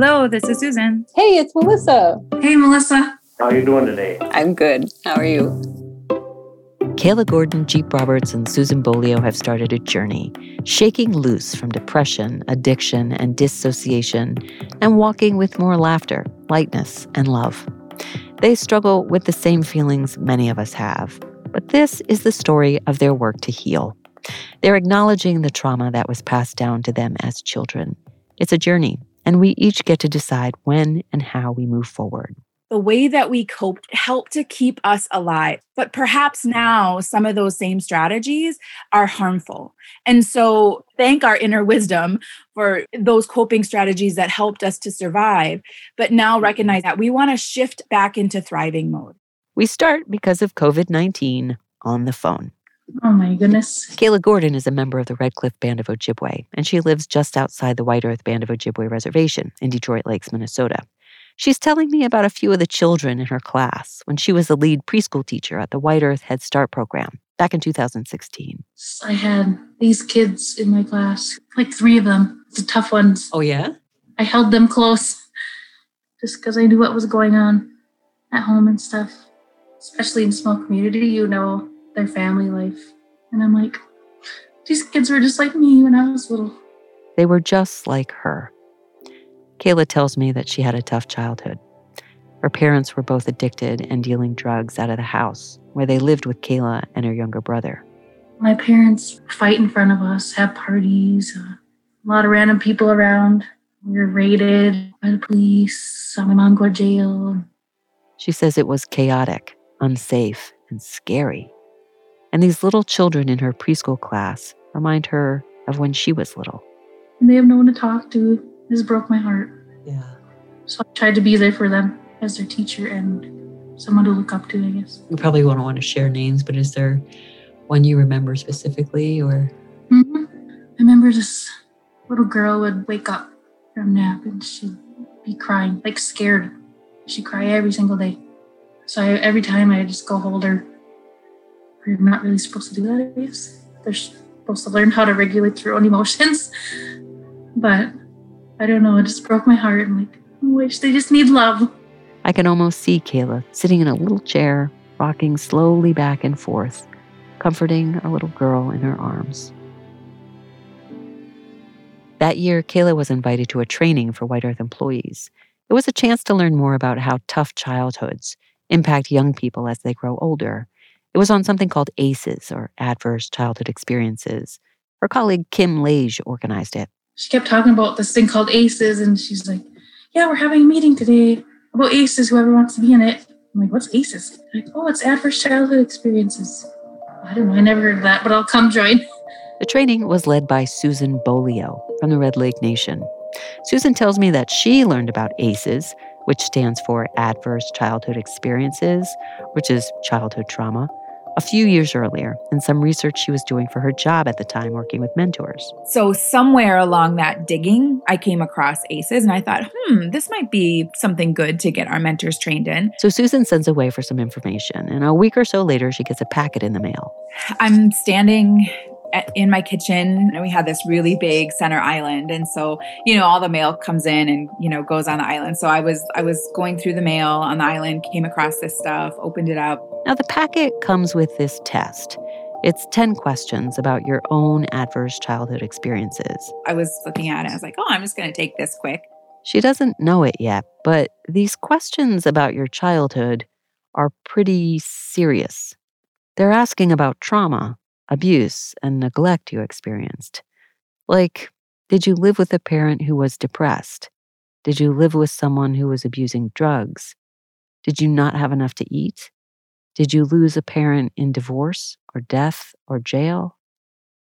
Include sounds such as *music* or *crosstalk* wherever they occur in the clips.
Hello, this is Susan. Hey, it's Melissa. Hey, Melissa. How are you doing today? I'm good. How are you? Kayla Gordon, Jeep Roberts, and Susan Beaulieu have started a journey, shaking loose from depression, addiction, and dissociation, and walking with more laughter, lightness, and love. They struggle with the same feelings many of us have, but this is the story of their work to heal. They're acknowledging the trauma that was passed down to them as children. It's a journey, and we each get to decide when and how we move forward. The way that we coped helped to keep us alive. But perhaps now some of those same strategies are harmful. And so, thank our inner wisdom for those coping strategies that helped us to survive. But now recognize that we want to shift back into thriving mode. We start because of COVID 19 on the phone. Oh my goodness. Kayla Gordon is a member of the Red Cliff Band of Ojibwe, and she lives just outside the White Earth Band of Ojibwe Reservation in Detroit Lakes, Minnesota. She's telling me about a few of the children in her class when she was the lead preschool teacher at the White Earth Head Start program back in 2016. I had these kids in my class, like three of them, the tough ones. Oh, yeah? I held them close just because I knew what was going on at home and stuff. Especially in small community, you know their family life. And I'm like, these kids were just like me when I was little. They were just like her. Kayla tells me that she had a tough childhood. Her parents were both addicted and dealing drugs out of the house where they lived with Kayla and her younger brother. My parents fight in front of us, have parties, uh, a lot of random people around. We were raided by the police, saw my mom go to jail. She says it was chaotic, unsafe, and scary. And these little children in her preschool class remind her of when she was little. And they have no one to talk to. This broke my heart. Yeah. So I tried to be there for them as their teacher and someone to look up to, I guess. You probably won't want to share names, but is there one you remember specifically or? Mm-hmm. I remember this little girl would wake up from nap and she'd be crying, like scared. She'd cry every single day. So I, every time I just go hold her we're not really supposed to do that, I guess. They're supposed to learn how to regulate their own emotions. *laughs* But I don't know, it just broke my heart. I'm like, I wish they just need love. I can almost see Kayla sitting in a little chair, rocking slowly back and forth, comforting a little girl in her arms. That year, Kayla was invited to a training for White Earth employees. It was a chance to learn more about how tough childhoods impact young people as they grow older it was on something called ACEs, or Adverse Childhood Experiences. Her colleague Kim Lage organized it. She kept talking about this thing called ACEs, and she's like, Yeah, we're having a meeting today about ACEs, whoever wants to be in it. I'm like, What's ACEs? like, Oh, it's Adverse Childhood Experiences. I don't know, I never heard of that, but I'll come join. The training was led by Susan Beaulieu from the Red Lake Nation. Susan tells me that she learned about ACEs, which stands for Adverse Childhood Experiences, which is childhood trauma, a few years earlier in some research she was doing for her job at the time working with mentors. So, somewhere along that digging, I came across ACEs and I thought, hmm, this might be something good to get our mentors trained in. So, Susan sends away for some information, and a week or so later, she gets a packet in the mail. I'm standing in my kitchen and we had this really big center island. And so you know all the mail comes in and you know goes on the island. So i was i was going through the mail on the island came across this stuff opened it up. Now the packet comes with this test. It's 10 questions about your own adverse childhood experiences. I was looking at it i was like oh i'm just going to take this quick. She doesn't know it yet but these questions about your childhood are pretty serious. They're asking about trauma abuse and neglect you experienced. Like, did you live with a parent who was depressed? Did you live with someone who was abusing drugs? Did you not have enough to eat? Did you lose a parent in divorce or death or jail?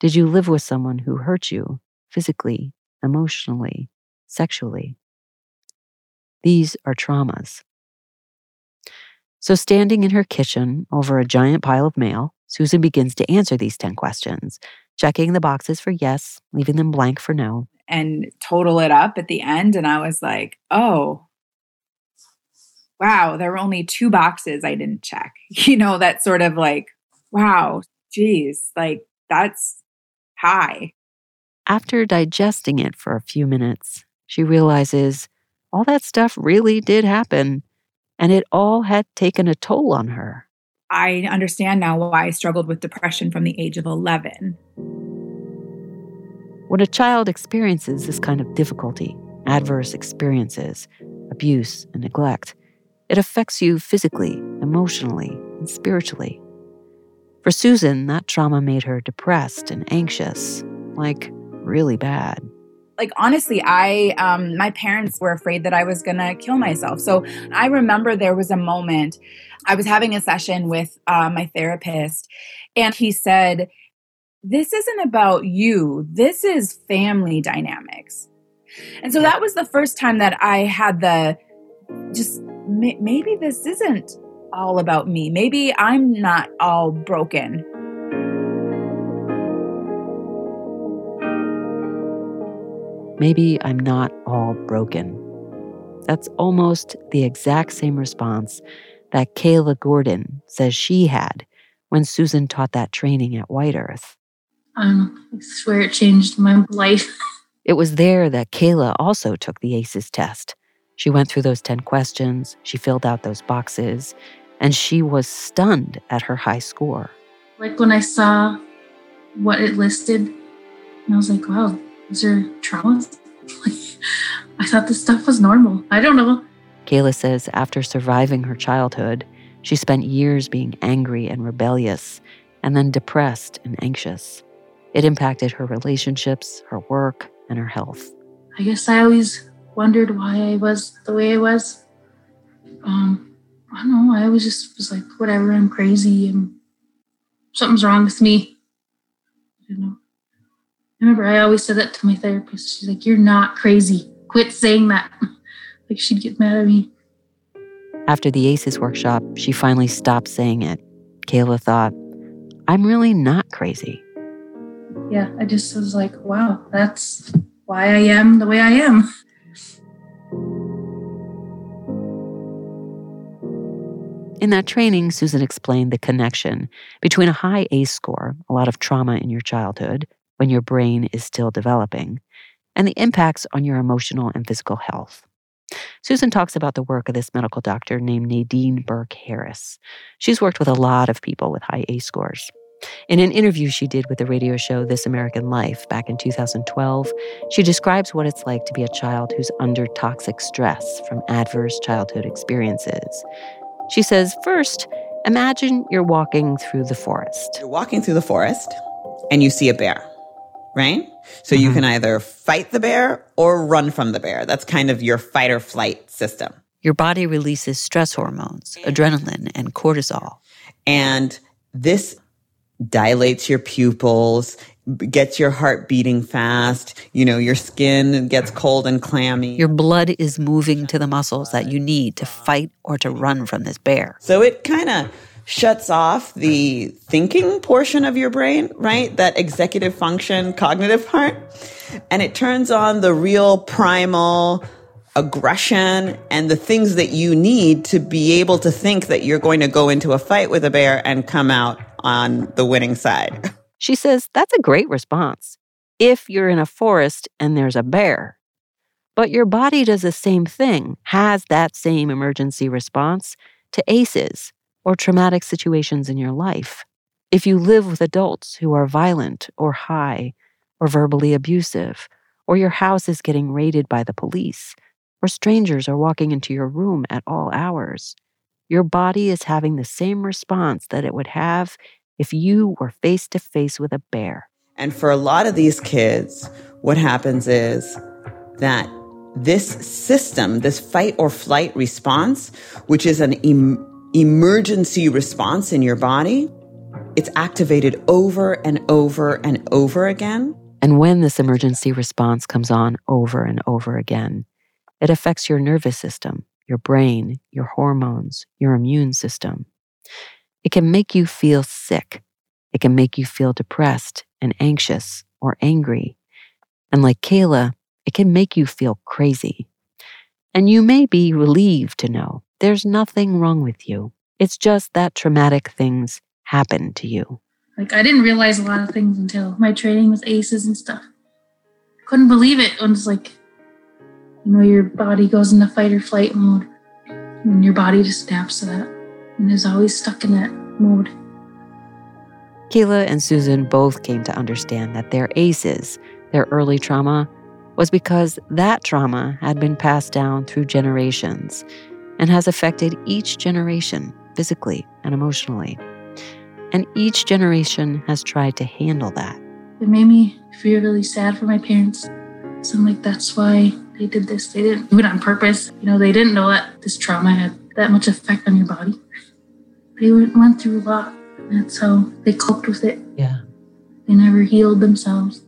Did you live with someone who hurt you physically, emotionally, sexually? These are traumas. So, standing in her kitchen over a giant pile of mail, Susan begins to answer these 10 questions, checking the boxes for yes, leaving them blank for no. And total it up at the end. And I was like, oh, wow, there were only two boxes I didn't check. *laughs* You know, that sort of like, wow, geez, like that's high. After digesting it for a few minutes, she realizes All that stuff really did happen, and it all had taken a toll on her. I understand now why I struggled with depression from the age of 11. When a child experiences this kind of difficulty, adverse experiences, abuse, and neglect, it affects you physically, emotionally, and spiritually. For Susan, that trauma made her depressed and anxious, like really bad. Like honestly, I um my parents were afraid that I was to kill myself. So I remember there was a moment I was having a session with uh, my therapist and he said this isn't about you. This is family dynamics. And so that was the first time that I had the just maybe this isn't all about me. Maybe I'm not all broken. Maybe I'm not all broken. That's almost the exact same response that Kayla Gordon says she had when Susan taught that training at White Earth. Um, I swear it changed my life. *laughs* it was there that Kayla also took the ACEs test. She went through those 10 questions, she filled out those boxes, and she was stunned at her high score. Like when I saw what it listed, and I was like, wow, is there traumas? *laughs* I thought this stuff was normal. I don't know. Kayla says after surviving her childhood, she spent years being angry and rebellious, and then depressed and anxious. It impacted her relationships, her work, and her health. I guess I always wondered why I was the way I was. Um, I don't know. I always just was like, whatever, I'm crazy and something's wrong with me. I remember I always said that to my therapist. She's like, You're not crazy. Quit saying that. *laughs* like she'd get mad at me. After the ACEs workshop, she finally stopped saying it. Kayla thought, I'm really not crazy. Yeah, I just was like, wow, that's why I am the way I am. In that training, Susan explained the connection between a high ACE score, a lot of trauma in your childhood, when your brain is still developing, and the impacts on your emotional and physical health. Susan talks about the work of this medical doctor named Nadine Burke Harris. She's worked with a lot of people with high ACE scores. In an interview she did with the radio show This American Life back in 2012, she describes what it's like to be a child who's under toxic stress from adverse childhood experiences. She says, first, imagine you're walking through the forest. You're walking through the forest and you see a bear, right? So mm-hmm. you can either fight the bear or run from the bear. That's kind of your fight or flight system. Your body releases stress hormones, adrenaline, and cortisol. And this dilates your pupils, gets your heart beating fast. You know, your skin gets cold and clammy. Your blood is moving to the muscles that you need to fight or to run from this bear. So it kind of shuts off the thinking portion of your brain, right? That executive function, cognitive part. And it turns on the real primal aggression and the things that you need to be able to think that you're going to go into a fight with a bear and come out on the winning side. *laughs* She says that's a great response if you're in a forest and there's a bear. But your body does the same thing, has that same emergency response to ACEs or traumatic situations in your life. If you live with adults who are violent or high or verbally abusive, or your house is getting raided by the police, or strangers are walking into your room at all hours, your body is having the same response that it would have if you were face to face with a bear. And for a lot of these kids, what happens is that this system, this fight or flight response, which is an em- emergency response in your body, it's activated over and over and over again. And when this emergency response comes on over and over again, it affects your nervous system, your brain, your hormones, your immune system. It can make you feel sick. It can make you feel depressed and anxious or angry. And like Kayla, it can make you feel crazy. And you may be relieved to know there's nothing wrong with you. It's just that traumatic things happen to you. Like, I didn't realize a lot of things until my training with ACEs and stuff. Couldn't believe it. I was like, You know, your body goes into fight or flight mode, and your body just snaps to that and is always stuck in that mode. Kayla and Susan both came to understand that their ACEs, their early trauma, was because that trauma had been passed down through generations and has affected each generation physically and emotionally. And each generation has tried to handle that. It made me feel really sad for my parents. So I'm like, that's why they did this. They didn't do it on purpose. You know, they didn't know that this trauma had that much effect on your body. They went through a lot. That's how they coped with it. Yeah. They never healed themselves.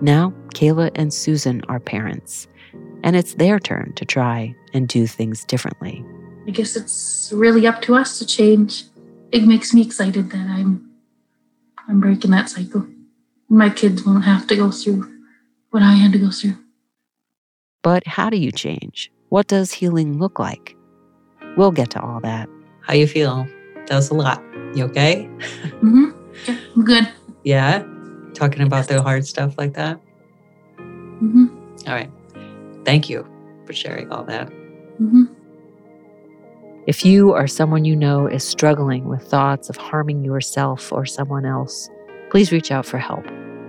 Now, Kayla and Susan are parents, and it's their turn to try and do things differently. I guess it's really up to us to change. It makes me excited that I'm I'm breaking that cycle. My kids won't have to go through what I had to go through. But how do you change? What does healing look like? We'll get to all that. How you feel? That was a lot. You okay? Mm-hmm. Yeah, I'm good. Yeah. Talking about the hard stuff like that. Mm-hmm. All right. Thank you for sharing all that. Mm-hmm. If you or someone you know is struggling with thoughts of harming yourself or someone else, please reach out for help.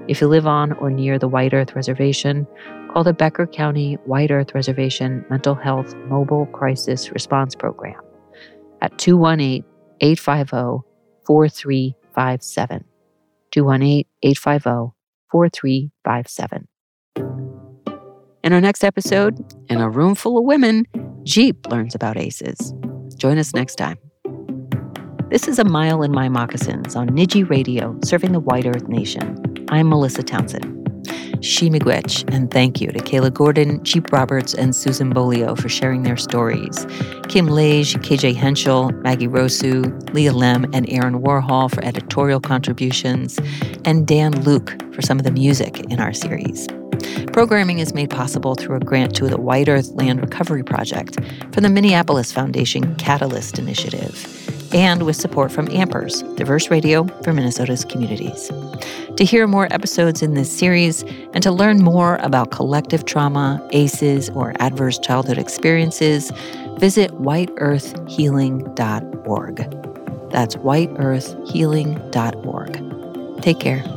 If you live on or near the White Earth Reservation, call the Becker County White Earth Reservation Mental Health Mobile Crisis Response Program at 218 850 4357. 218 850 4357. In our next episode, in a room full of women, Jeep learns about ACEs. Join us next time. This is A Mile in My Moccasins on Niijii Radio, serving the White Earth Nation. I'm Melissa Townsend. Chi Miigwech, and thank you to Kayla Gordon, Jeep Roberts, and Susan Beaulieu for sharing their stories. Kim Lage, KJ Henschel, Maggie Rosu, Leah Lem, and Aaron Warhol for editorial contributions, and Dan Luke for some of the music in our series. Programming is made possible through a grant to the White Earth Land Recovery Project from the Minneapolis Foundation Catalyst Initiative and with support from Ampers, diverse radio for Minnesota's communities. To hear more episodes in this series and to learn more about collective trauma, ACEs, or adverse childhood experiences, visit whiteearthhealing.org. That's whiteearthhealing.org. Take care.